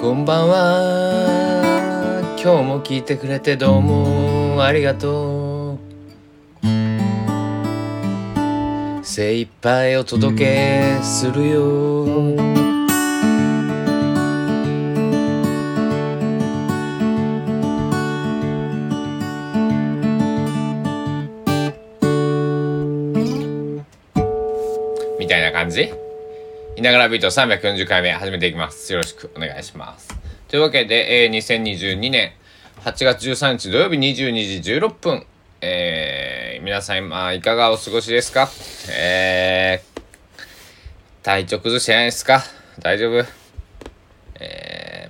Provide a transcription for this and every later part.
こんばんは。今日も聞いてくれてどうもありがとう。精一杯お届けするよ。みたいな感じ？いながらビート340回目始めていきます。よろしくお願いします。というわけで、えー、2022年8月13日土曜日22時16分、えー、皆さん今いかがお過ごしですか？えー、体調崩してないですか？大丈夫？え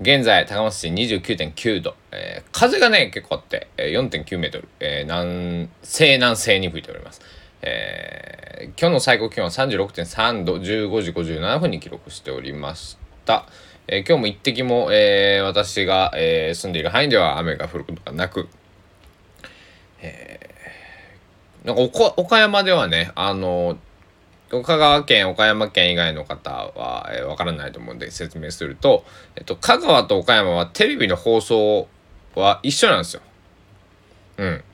ー、現在高松市29.9度、えー、風がね結構あって、4.9メートル、えー、南西南西に吹いております。えー今日の最高気温は36.3度15時57分に記録しておりました、えー今日も一滴も、えー私が、えー住んでいる範囲では雨が降ることがなく、えーなんか岡岡山ではねあの香川県岡山県以外の方は、えーわからないと思うんで説明すると、えっと、香川と岡山はテレビの放送は一緒なんですよ。うん。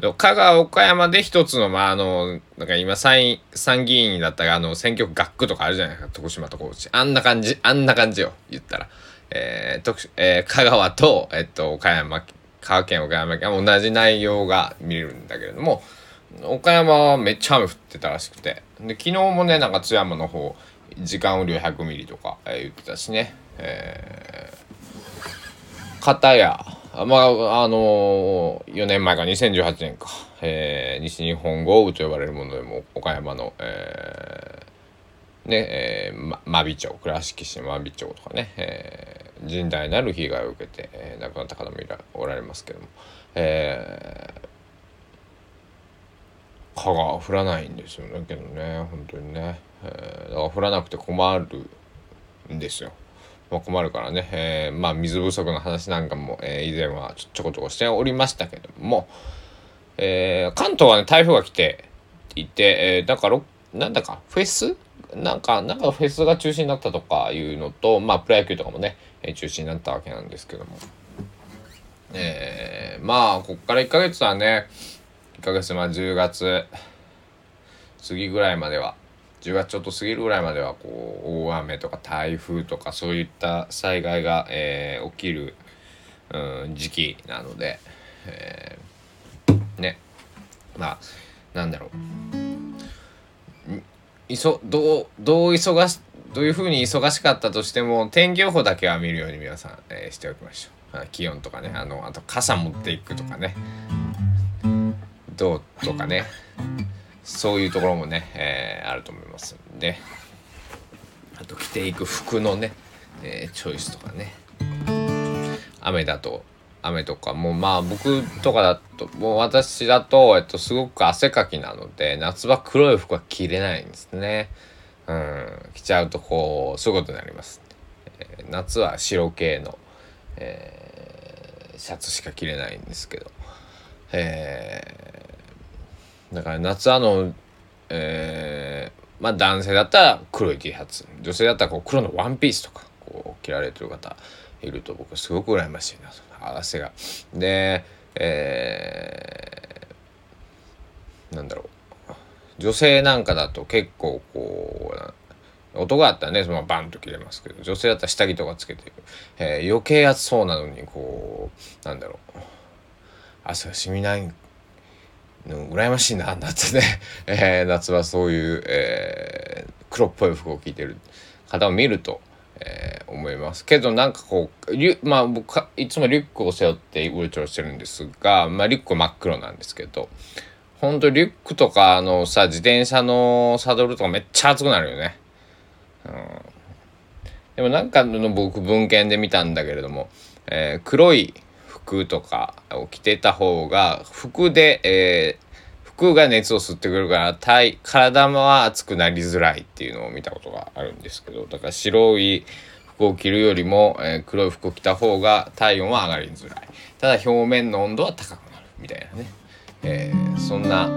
香川岡山で一つのまああのなんか今参参議院だったらあの選挙区学区とかあるじゃないですか。徳島と高知。あんな感じあんな感じよ。言ったら、えー徳えー香川と、えっと、岡山香川県岡山県は同じ内容が見れるんだけれども岡山はめっちゃ雨降ってたらしくて。で昨日もねなんか津山の方時間雨量100ミリとか、えー言ってたしね、えー、片やまああのー、4年前か2018年か、えー西日本豪雨と呼ばれるものでも岡山の、えーねえーま真備町倉敷市真備町とかね、えー甚大なる被害を受けて、えー亡くなった方もいらおられますけども、えー、蚊が降らないんですよねけどね本当にね、えーだから降らなくて困るんですよ。まあ、困るからね、えーまあ水不足の話なんかも、えー以前はちょこちょこしておりましたけども、えー関東はね台風が来ていて、えーだからなんだかフェス？なんかなんかフェスが中止になったとかいうのとまあプロ野球とかもね、えー中止になったわけなんですけども、えーまあこっから1ヶ月はね1ヶ月まあ10月過ぎぐらいまでは10月ちょっと過ぎるぐらいまではこう大雨とか台風とかそういった災害が、えー起きる、うん、時期なので、えーね。まあなんだろう。いそどうどう忙しどういうふうに忙しかったとしても天気予報だけは見るように皆さん、えーしておきましょう。気温とかねあのあと傘持っていくとかね。どうとかね。そういうところもね、えーあると思いますんで。あと着ていく服のね、えーチョイスとかね。雨だと雨とかもうまあ僕とかだともう私だと、えっと、すごく汗かきなので夏場黒い服は着れないんですね。うん着ちゃうとこうそういうことになります、えー夏は白系の、えーシャツしか着れないんですけど。えーだから夏あの、えーまあ男性だったら黒い T シャツ女性だったらこう黒のワンピースとかこう着られてる方いると僕すごく羨ましいなと汗が。で、えーなんだろう。女性なんかだと結構こう男だったらねそのバンと切れますけど女性だったら下着とかつけてる、えー余計暑そうなのにこうなんだろう。汗が染みない羨ましいなだってね、えー夏はそういう、えー黒っぽい服を着てる方を見ると、えー思います。けどなんかこうリュまあ僕はいつもリュックを背負ってウルチョロしてるんですが、まあ、リュック真っ黒なんですけどほんとリュックとかあのさ自転車のサドルとかめっちゃ熱くなるよね。でもなんかの僕文献で見たんだけれども、えー黒い服とかを着てた方が服で、えー服が熱を吸ってくるから体体は熱くなりづらいっていうのを見たことがあるんですけどだから白い服を着るよりも、えー黒い服を着た方が体温は上がりづらい。ただ表面の温度は高くなるみたいなね、えーそんな、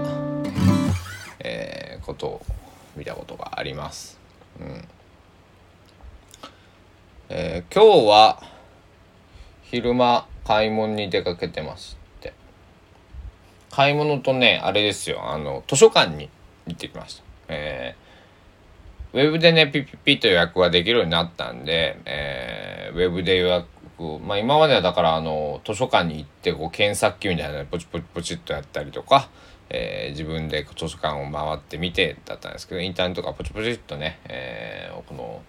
えーことを見たことがあります。うん。えー、今日は昼間買い物に出かけてますって。買い物とねあれですよ。あの図書館に行ってきました。えー、ウェブでねピピピと予約ができるようになったんで、えー、ウェブで予約まあ今まではだからあの図書館に行ってこう検索機みたいなのポチポチポチっとやったりとか、えー、自分で図書館を回ってみてだったんですけどインターネットがポチポチっとね、えー、この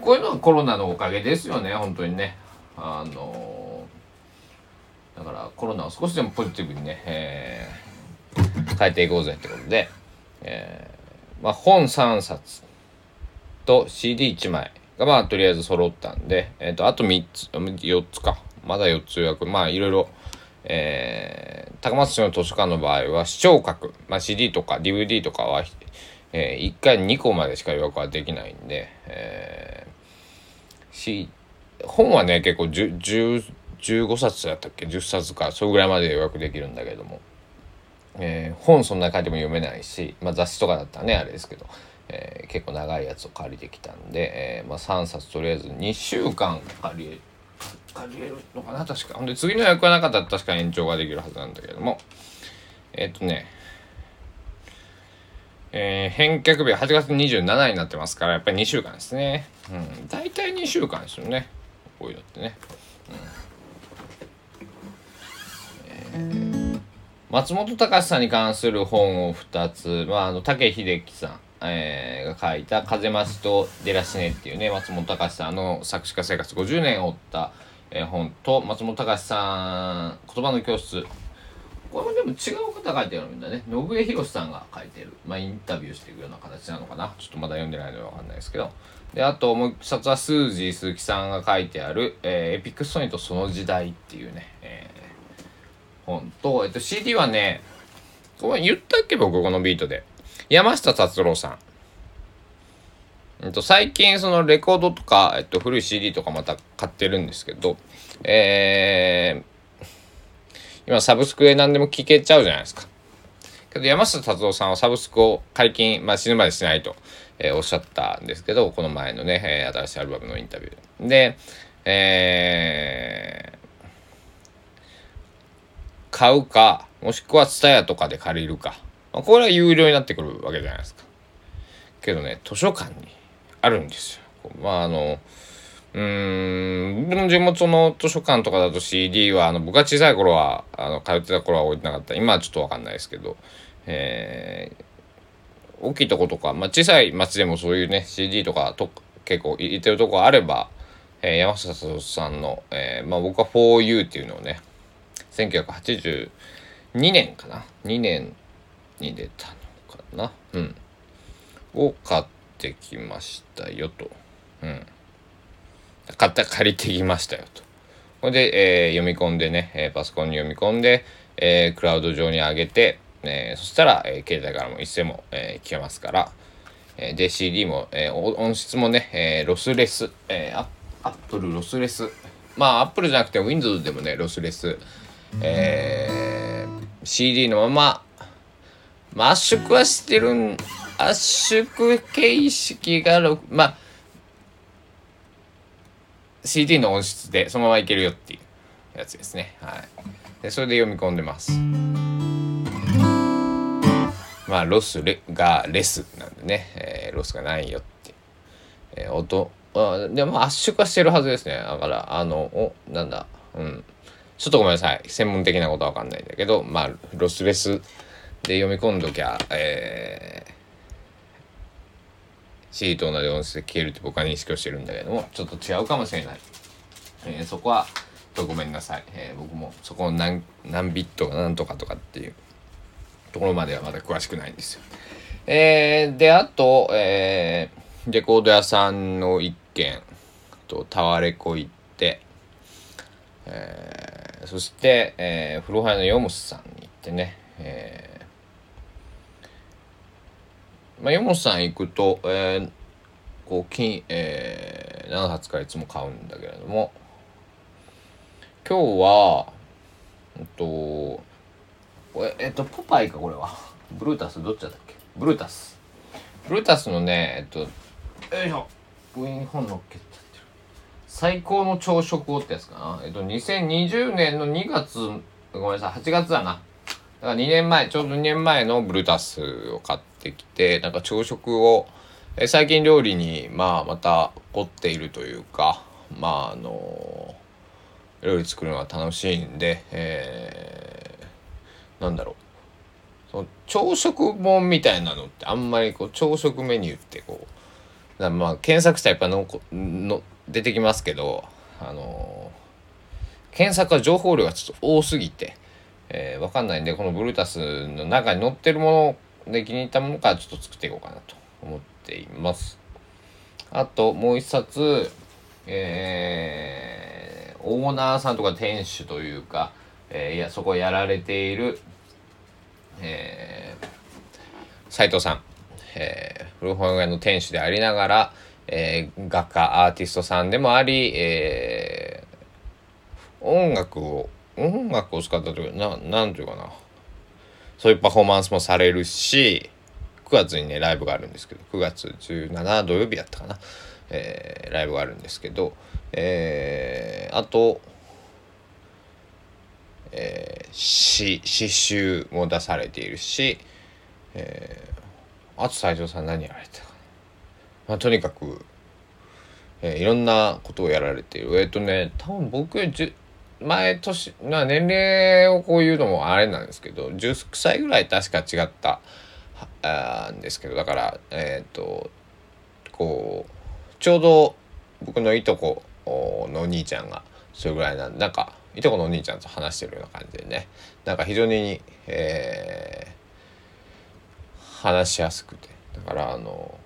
こういうのはコロナのおかげですよね本当にね。あのだからコロナを少しでもポジティブにね、えー、変えていこうぜってことで、えー、まあ、本3冊と CD1 枚がまあとりあえず揃ったんで、えーと、あと3つ4つか。まだ4つ予約。まあいろいろえー、高松市の図書館の場合は視聴覚、まあ、CD とか DVD とかは、えー、1回2個までしか予約はできないんで、えー、C 本はね結構10 15冊だったっけ？10冊か。それぐらいまで予約できるんだけども、えー、本そんなに書いても読めないし、まあ、雑誌とかだったらねあれですけど、えー、結構長いやつを借りてきたんで、えーまあ、3冊とりあえず2週間借り借りれるのかな？確か。ほんで次の予約がなかったら確か延長ができるはずなんだけども。えっ、とね。えー、返却日は8月27日になってますからやっぱり2週間ですね。うん。大体2週間ですよね。こういうのってね、うん、松本隆さんに関する本を2つ、まあ、あの武秀樹さんえー、が書いた「風増しと出らしね」っていうね松本隆さんの作詞家生活50年を追った、えー、本と松本隆さん言葉の教室。これもでも違う方書いてあるんだね。信江博さんが書いてる、まあ、インタビューしていくような形なのかな。ちょっとまだ読んでないので分かんないですけど。であともう一冊はスージー鈴木さんが書いてある「えー、エピックソニットその時代」っていうね、えー、本と、えっと、CD はね言ったっけ僕このビートで山下達郎さんえっと、最近そのレコードとか、えっと、古い CD とかまた買ってるんですけど、えー、今サブスクで何でも聴けちゃうじゃないですか。けど山下達郎さんはサブスクを解禁、まあ、死ぬまでしないと、えー、おっしゃったんですけど、この前のね、えー、新しいアルバムのインタビューで。で、えー、買うか、もしくは TSUTAYA とかで借りるか。まあ、これは有料になってくるわけじゃないですか。けどね、図書館にあるんですよ。まああのうーん僕の地元の図書館とかだと CD はあの僕が小さい頃はあの通ってた頃は置いてなかった今はちょっと分かんないですけど、えー、大きいとことか、まあ、小さい町でもそういうね CD とかと結構入れてるとこあれば、えー、山下さんの、えーまあ、僕は 4U っていうのをね1982年かな2年に出たのかなうんを買ってきましたよと。うん。買った借りてきましたよと。これで、えー、読み込んでね、えー、パソコンに読み込んで、えー、クラウド上に上げて、えそしたら、え携帯からも一斉も、え聞けますから、えで CD も、え音質もね、えロスレス、えアップルロスレスまあアップルじゃなくて Windows でもねロスレス、え CD のまま、圧縮はしてるん圧縮形式がまあ CD の音質でそのままいけるよっていうやつですね。はい。でそれで読み込んでます。まあロスレがレスなんでね、えー、ロスがないよって、えー、音あでも圧縮はしてるはずですね。だからあのおなんだ。うん。ちょっとごめんなさい。専門的なことは分かんないんだけどまあロスレスで読み込んどきゃえー C と同じ音質で消えるって僕は認識をしてるんだけどもちょっと違うかもしれない、えー、そこはごめんなさい、えー、僕もそこの何何ビットが何とかとかっていうところまではまだ詳しくないんですよ。えー、であと、えー、レコード屋さんの一軒とタワレコ行って、えー、そして、えー、古本屋のヨムスさんに行ってね、えーまあ、山本さん行くと、えー、こう金、えー、7冊からいつも買うんだけれども今日はえっとえっとポパイかこれは？ブルータス？どっちだったっけ？ブルータス。ブルータスのねえっとよいしょ。上に本乗っけて。最高の朝食をってやつかな。えっと、2020年の2月、ごめんなさい、8月だな。だから2年前、ちょうど2年前のブルータスを買ってきて、なんか朝食を、え最近料理に、まあ、また凝っているというか、まあ、あの料理作るのが楽しいんで、えー、なんだろう。その朝食本みたいなのってあんまりこう朝食メニューってこうまあ検索したらやっぱのの出てきますけどあのー、検索は情報量がちょっと多すぎて、えー、分かんないんでこのブルータスの中に載ってるもので気に入ったものからちょっと作っていこうかなと思っています。あともう一冊、えー、オーナーさんとか店主というか、えー、いやそこやられているえー、斉藤さん、えー、古本屋の店主でありながら、えー、画家アーティストさんでもあり、えー、音楽を音楽を使ったというななんていうかな。そういうパフォーマンスもされるし9月にねライブがあるんですけど9月17土曜日やったかな、えー、ライブがあるんですけど、えー、あとえー、詩詩集も出されているし、えー、あと斎藤さん何やられた、まあ、とにかく、えー、いろんなことをやられている。えっ、ー、とね多分僕前年な年齢をこう言うのもあれなんですけど10歳ぐらい確か違ったあんですけどだからえっ、ー、とこうちょうど僕のいとこのお兄ちゃんがそれぐらいなんなんかいとこのお兄ちゃんと話してるような感じでねなんか非常に、えー、話しやすくてだからあの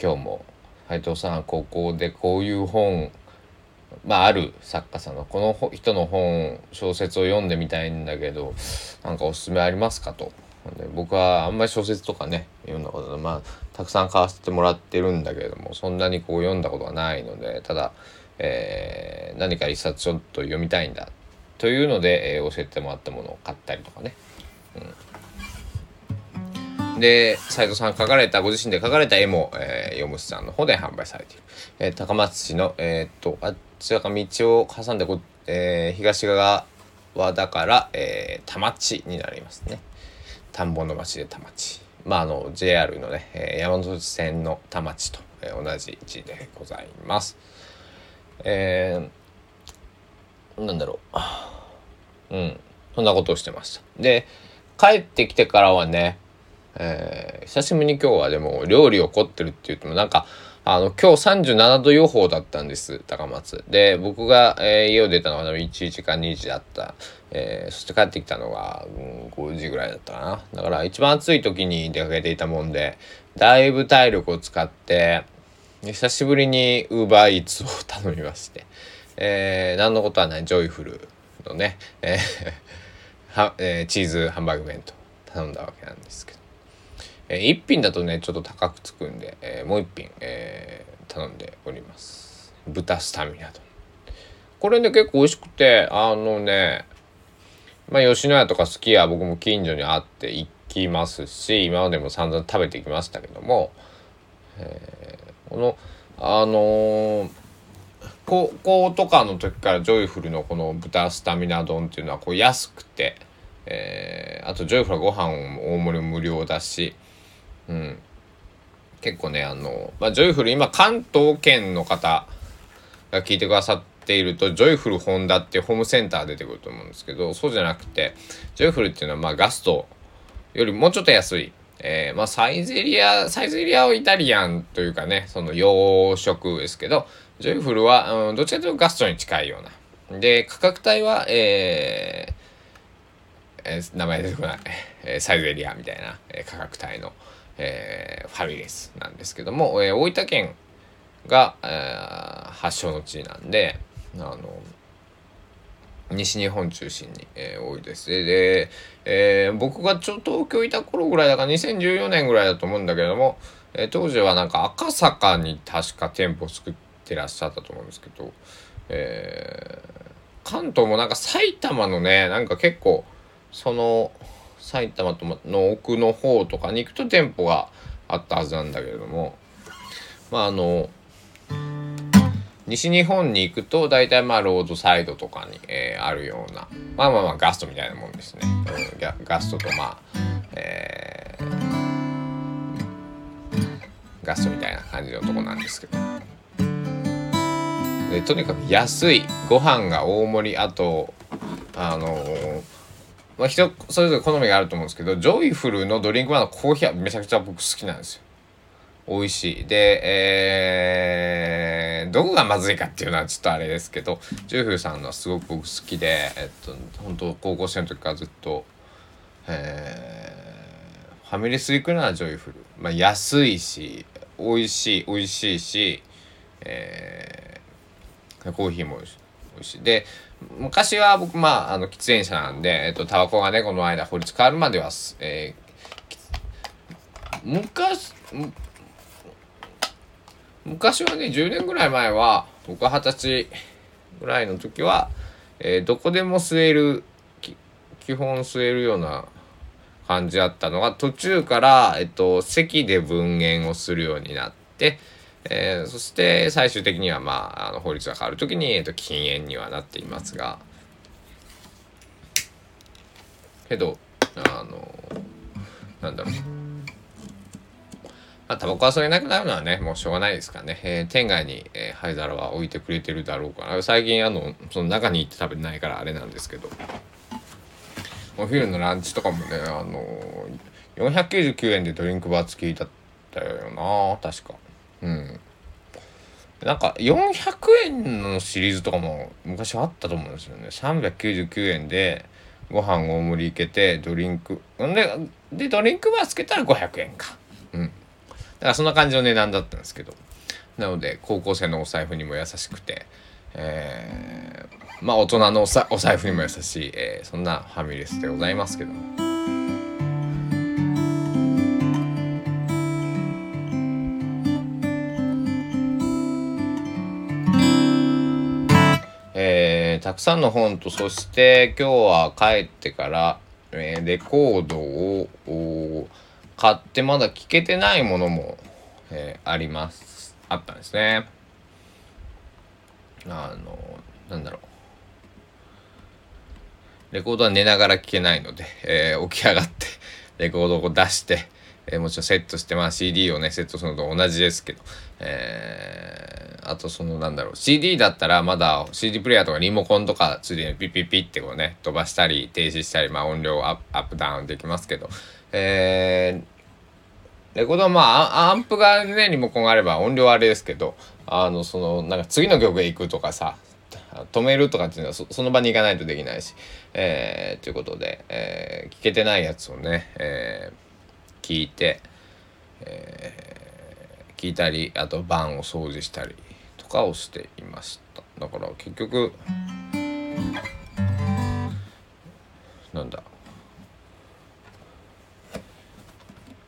今日も斎藤さん高校でこういう本まあある作家さんのこの人の本小説を読んでみたいんだけどなんかおすすめありますかと。僕はあんまり小説とかね読んだことまあたくさん買わせてもらってるんだけれどもそんなにこう読んだことがないのでただえー、何か一冊ちょっと読みたいんだというので、えー、教えてもらったものを買ったりとかね。うん、で斉藤さん書かれたご自身で書かれた絵も、えー、読むさんの方で販売されている、えー、高松市の、えー、っとあっちらか道を挟んでこ、えー、東側はだから、えー、田町になりますね田んぼの町で田町まああの JR のね、えー、山手線の田町と、えー、同じ位置でございます。えー、なんだろう。うん。そんなことをしてました。で、帰ってきてからはね、えー、久しぶりに今日はでも料理を凝ってるって言ってもなんか、あの、今日37度予報だったんです、高松。で、僕が、えー、家を出たのは1時か2時だった。えー、そして帰ってきたのが、うん、5時ぐらいだったかな。だから一番暑い時に出かけていたもんで、だいぶ体力を使って、久しぶりにウーバーイーツを頼みまして、えー、何のことはないジョイフルのね、えーはえー、チーズハンバーグ弁当頼んだわけなんですけど、えー、1品だとねちょっと高くつくんで、えー、もう1品、えー、頼んでおります。豚スタミナとこれね結構美味しくてあのねまあ吉野家とか好きや僕も近所にあって行きますし今までも散々食べてきましたけども、えーこのあのー、高校とかの時からジョイフルのこの豚スタミナ丼っていうのはこう安くて、えー、あとジョイフルはご飯大盛り無料だし、うん、結構ねあの、まあ、ジョイフル今関東圏の方が聞いてくださっているとジョイフルホンダってホームセンター出てくると思うんですけどそうじゃなくてジョイフルっていうのはまあガストよりもうちょっと安いえー、まあ、サイゼリア、サイゼリアはイタリアンというかね、その洋食ですけど、ジョイフルは、うん、どちらかというとガストに近いような。で、価格帯は、えー、えー、名前出てこない、えー、サイゼリアみたいな、えー、価格帯の、えー、ファミレスなんですけども、えー、大分県が、えー、発祥の地なんで、あの、西日本中心に、えー、多いです。で、えー、僕がちょっと東京いた頃ぐらいだから2014年ぐらいだと思うんだけども、えー、当時はなんか赤坂に確か店舗作ってらっしゃったと思うんですけど、えー、関東もなんか埼玉のねなんか結構その埼玉との奥の方とかに行くと店舗があったはずなんだけれども。まああの西日本に行くと大体まあロードサイドとかに、えー、あるようなまあまあまあガストみたいなもんですね、うん、ガストとまあえー、ガストみたいな感じのとこなんですけど。でとにかく安いご飯が大盛りあとあのー、まあ、人それぞれ好みがあると思うんですけどジョイフルのドリンクバーのコーヒーはめちゃくちゃ僕好きなんですよ。美味しい。でえー、どこがまずいかっていうのはちょっとあれですけどジョイフルさんのすごく僕好きでえっと本当高校生の時からずっとえー、ファミレス行くのはジョイフル。まあ安いし美味しい美味しいしえー、コーヒーも美味しい美味しい。で昔は僕まああの喫煙者なんで、えっと、タバコがねこの間法律変わるまでは、えー、昔昔はね10年ぐらい前は僕二十歳ぐらいの時は、えー、どこでも吸える基本吸えるような感じだったのが途中から、えっと、席で分煙をするようになって、えー、そして最終的には、まあ、あの法律が変わる時に、えっと、禁煙にはなっていますがけどあのなんだろうまあ、タバコは吸えなくなるのはね、もうしょうがないですからね。えー、店外に、えー、灰皿は置いてくれてるだろうから。最近、あの、その中に行って食べてないからあれなんですけど。お昼のランチとかもね、あのー、499円でドリンクバー付きだったよな確か。うん。なんか400円のシリーズとかも昔あったと思うんですよね。399円でご飯大盛りいけてドリンク。んで、で、ドリンクバーつけたら500円か。うん。だからそんな感じの値段だったんですけど。なので、高校生のお財布にも優しくて、えー、まあ大人のお財布にも優しい、えー、そんなファミレスでございますけども。たくさんの本とそして今日は帰ってから、えー、レコードを買ってまだ聴けてないものも、えー、ありますあったんですね。あのなんだろうレコードは寝ながら聴けないので、えー、起き上がってレコードを出して、え、もちろんセットしてまあ CD をねセットするのと同じですけど、えー、あとそのなんだろう CD だったらまだ CD プレイヤーとかリモコンとかついでにピッピッピッってこうね飛ばしたり停止したりまあ音量アップダウンできますけど。えー、レコードはまあアンプがねリモコンがあれば音量はあれですけどあのそのなんか次の曲へ行くとかさ止めるとかっていうのはその場に行かないとできないし、えー、ということで、えー、聞けてないやつをね、えー、聞いて、えー、聞いたりあと盤を掃除したりとかをしていました。だから結局なんだ。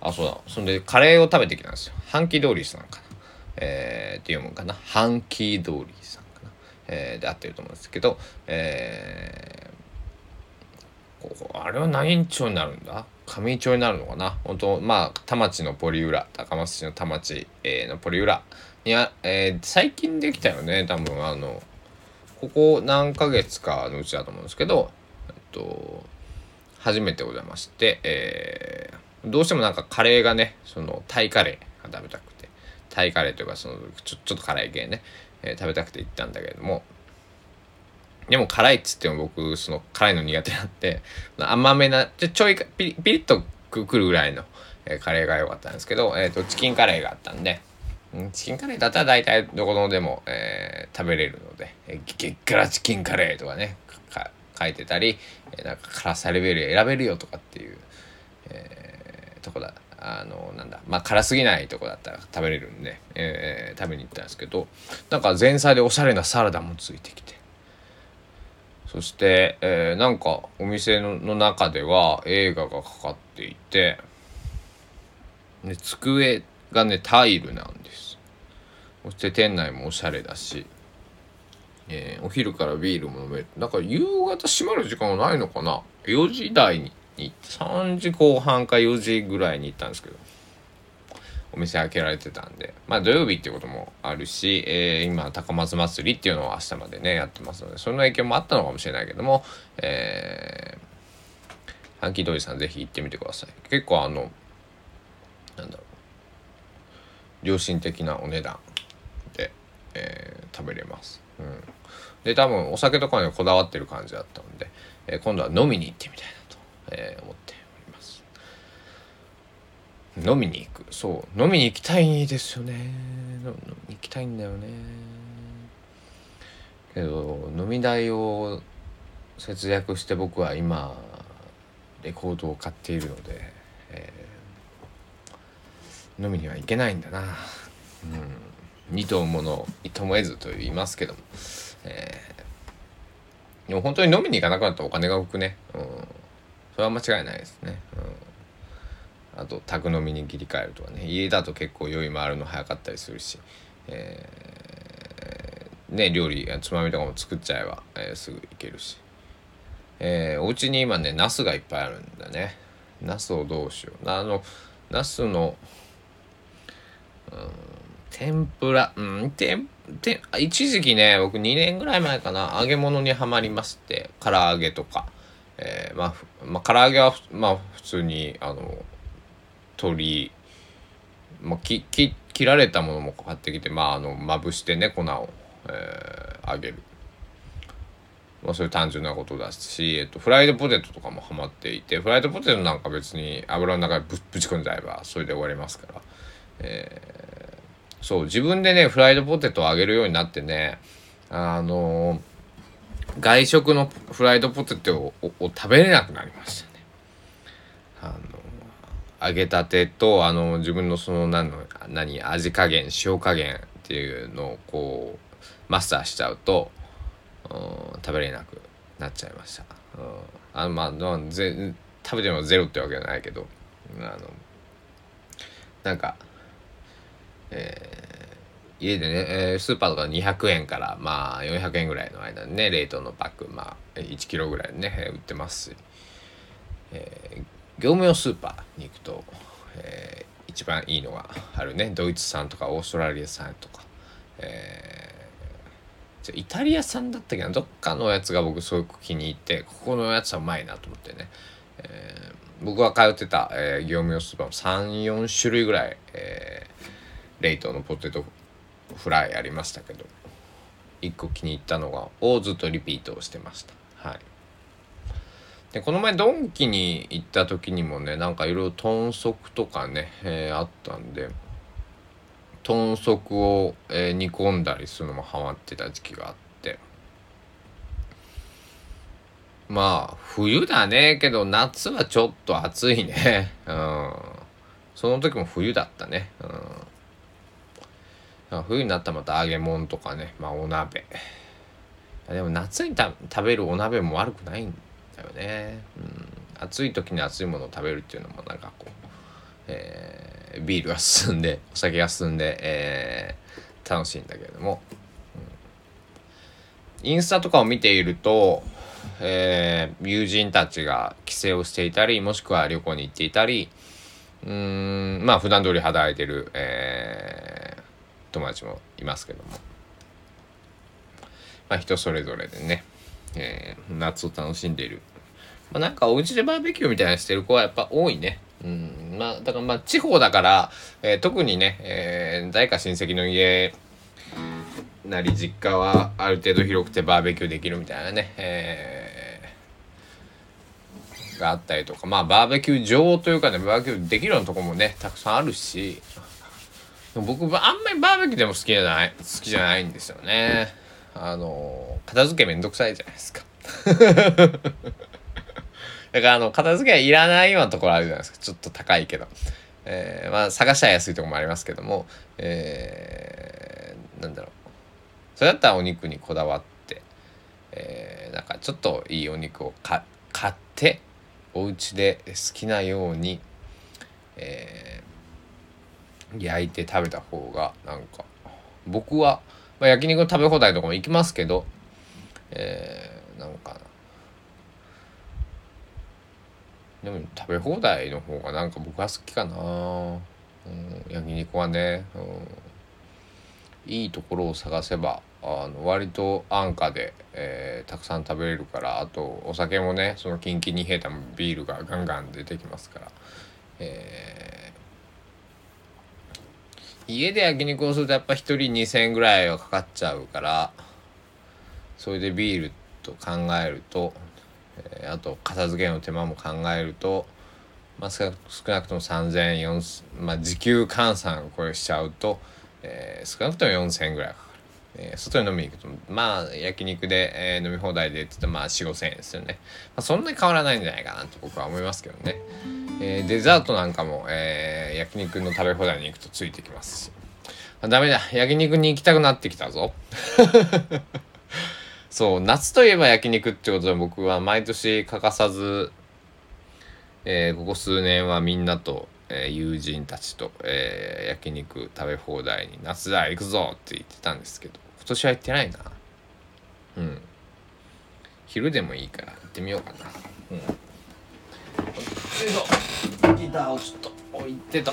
あそうだ。そんでカレーを食べてきたんですよ。ハンキー通りさんかな。えー、って読むかな。ハンキー通りさんかな、えー、で合ってると思うんですけど、えー、ここあれは何インチになるんだ？上町になるのかな？本当まあ田町のポリ裏高松市の田町、えー、のポリ裏には、えー、最近できたよね多分あのここ何ヶ月かのうちだと思うんですけどえっと初めてございまして、えー、どうしてもなんかカレーがねそのタイカレーが食べたくてタイカレーというかそのちょちょっと辛い系ね、えー、食べたくて行ったんだけどもでも辛いっつっても僕その辛いの苦手なんで甘めなちょちょいピリピリッとくるぐらいの、えー、カレーが良かったんですけど、えーと、チキンカレーがあったんでチキンカレーだったら大体どこのでも、えー、食べれるので、えー、激辛チキンカレーとかねか書いてたり、えー、なんか辛さレベル選べるよとかっていう、えー、とこだあのなんだまあ辛すぎないとこだったら食べれるんで、えー、食べに行ったんですけどなんか前菜でおしゃれなサラダもついてきてそして、えー、なんかお店の中では映画がかかっていてで机がねタイルなんです。そして店内もおしゃれだし、えー、お昼からビールも飲める。なんか夕方閉まる時間はないのかな？4時台にに3時後半か4時ぐらいに行ったんですけど。お店開けられてたんで、まあ土曜日っていうこともあるし、えー、今、高松祭りっていうのを明日までね、やってますので、その影響もあったのかもしれないけども、えー、ハンキードリさんぜひ行ってみてください。結構あの、なんだろう、良心的なお値段で、えー、食べれます。うん。で、多分お酒とかにこだわってる感じだったので、えー、今度は飲みに行ってみたいなと、えー、思って飲みに行く。そう。飲みに行きたいですよね。行きたいんだよね。けど飲み代を節約して僕は今レコードを買っているので、えー、飲みには行けないんだな、うん、二頭ものいともえずと言いますけども、えー、でも本当に飲みに行かなくなったらお金が浮くね、うん、それは間違いないですね、あと宅飲みに切り替えるとかね。家だと結構酔い回るの早かったりするし、えー、ね料理つまみとかも作っちゃえば、えー、すぐいけるし、えー、お家に今ねナスがいっぱいあるんだね。ナスをどうしよう。あのナスのうん天ぷら。うん天て一時期ね僕2年ぐらい前かな。揚げ物にはまりまして。唐揚げとか、えー、まあ、まあ、唐揚げはまあ普通にあの鶏、まあ、きき切られたものも買ってきてまああのまぶしてね粉を、えー、揚げる。まあ、そういう単純なことだし、えっと、フライドポテトとかもハマっていてフライドポテトなんか別に油の中にぶぶち込んじゃえばそれで終わりますから、えー、そう自分でねフライドポテトを揚げるようになってねあのー、外食のフライドポテトを食べれなくなりましたね。あの揚げたてとあの自分のその何の何味加減塩加減っていうのをこうマスターしちゃうと、うん、食べれなくなっちゃいました。うん、あのまあぜ食べてもゼロってわけじゃないけどあのなんか、えー、家でね、えー、スーパーとか200円からまあ400円ぐらいの間にね冷凍のパックまあ1キロぐらいね売ってますし、えー業務用スーパーに行くと、えー、一番いいのがあるねドイツ産とかオーストラリア産とか、えー、イタリア産だったけどどっかのやつが僕すごく気に入ってここのやつはうまいなと思ってね、えー、僕が通ってた、えー、業務用スーパーも34種類ぐらい、えー、冷凍のポテトフライありましたけど1個気に入ったのがをずっとリピートをしてました。はい。でこの前ドンキに行った時にもねなんかいろいろ豚足とかね、えー、あったんで豚足を、えー、煮込んだりするのもハマってた時期があって。まあ冬だねけど夏はちょっと暑いね。うん。その時も冬だったね。うん。冬になったらまた揚げ物とかねまあお鍋。でも夏に食べるお鍋も悪くないんだよね、うん、暑い時に暑いものを食べるっていうのもなんかこう、えー、ビールが進んでお酒が進んで、えー、楽しいんだけれども、うん、インスタとかを見ていると、えー、友人たちが帰省をしていたりもしくは旅行に行っていたりうんまあ普段通り働いてる、えー、友達もいますけども。まあ人それぞれでね。えー、夏を楽しんでいる。まあ、なんかお家でバーベキューみたいなしてる子はやっぱ多いね。うん。まあ、だからまあ地方だから、えー、特にね、えー、誰か親戚の家なり実家はある程度広くてバーベキューできるみたいなね、えー、があったりとか、まあバーベキュー場というかね、バーベキューできるようなとこもね、たくさんあるし、僕、あんまりバーベキューでも好きじゃない、好きじゃないんですよね。あの片付けめんどくさいじゃないですか。だからあの片付けはいらないようなところあるじゃないですか。ちょっと高いけど、えー、まあ探したら安いとこもありますけども、えー、なんだろう。それだったらお肉にこだわって、えー、なんかちょっといいお肉を買ってお家で好きなように、えー、焼いて食べた方がなんか僕はまあ、焼肉食べ放題とかも行きますけど、えー、なんかでも食べ放題の方がなんか僕は好きかな。うん、焼肉はね、うん、いいところを探せばあの割と安価で、えー、たくさん食べれるからあとお酒もねそのキンキンに冷えたビールがガンガン出てきますから、えー、家で焼肉をするとやっぱ1人2,000円ぐらいはかかっちゃうからそれでビールと考えると、えー、あと片付けの手間も考えると。まあ、少なくとも3000円4,000まあ時給換算これしちゃうと、えー、少なくとも4000円ぐらいかかる。えー、外に飲みに行くとまあ焼肉で、えー、飲み放題でって言ったらまあ4 5千円ですよね、まあ、そんなに変わらないんじゃないかなと僕は思いますけどね、えー、デザートなんかも、えー、焼肉の食べ放題に行くとついてきますし、あ、ダメだ。焼肉に行きたくなってきたぞ。そう夏といえば焼肉ってことで僕は毎年欠かさず、えー、ここ数年はみんなとえー、友人たちと、えー、焼肉食べ放題に夏だ行くぞって言ってたんですけど今年は行ってないな。うん。昼でもいいから行ってみようかな。うん。ギターをちょっと置いてと。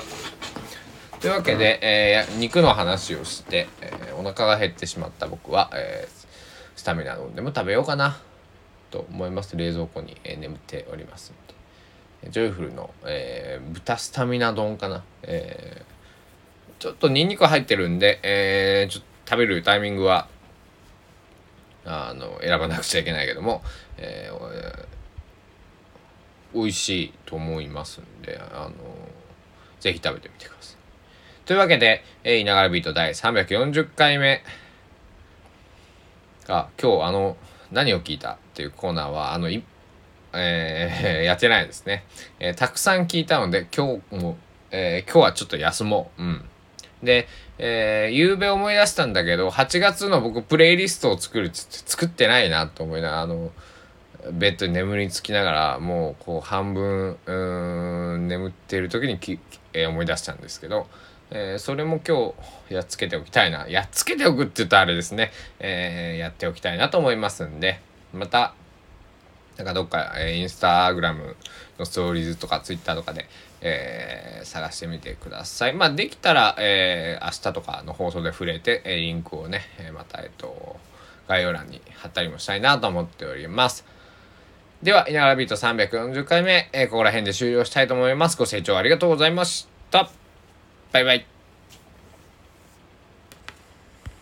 というわけで、えー、肉の話をして、えー、お腹が減ってしまった僕は、えー、スタミナ飲んでも食べようかな。と思います。冷蔵庫に、えー、眠っておりますので。ジョイフルの、えー、豚スタミナ丼かな、えー、ちょっとニンニク入ってるんで、えー、ちょっと食べるタイミングはあの選ばなくちゃいけないけども、えー、美味しいと思いますんであのぜひ食べてみてください。というわけで、えー、いながらびーと第340回目が今日あの何を聞いたっていうコーナーはあのいえー、やってないですね、えー、たくさん聞いたので、今日も、えー、今日はちょっと休もう。うん。で、えー、夕べ思い出したんだけど、8月の僕プレイリストを作るっつって作ってないなと思いながら、あの、ベッドに眠りつきながら、もうこう半分、眠っている時にき、えー、思い出したんですけど、えー、それも今日やっつけておきたいな。やっつけておくって言うとあれですね。えー、やっておきたいなと思いますんで、またなんかどっか、えー、インスタグラムのストーリーズとかツイッターとかで、えー、探してみてください。まあ、できたら、えー、明日とかの放送で触れて、えー、リンクをね、え、また、えっと、概要欄に貼ったりもしたいなと思っております。では、稲原ビート340回目、えー、ここら辺で終了したいと思います。ご清聴ありがとうございました。バイバイ。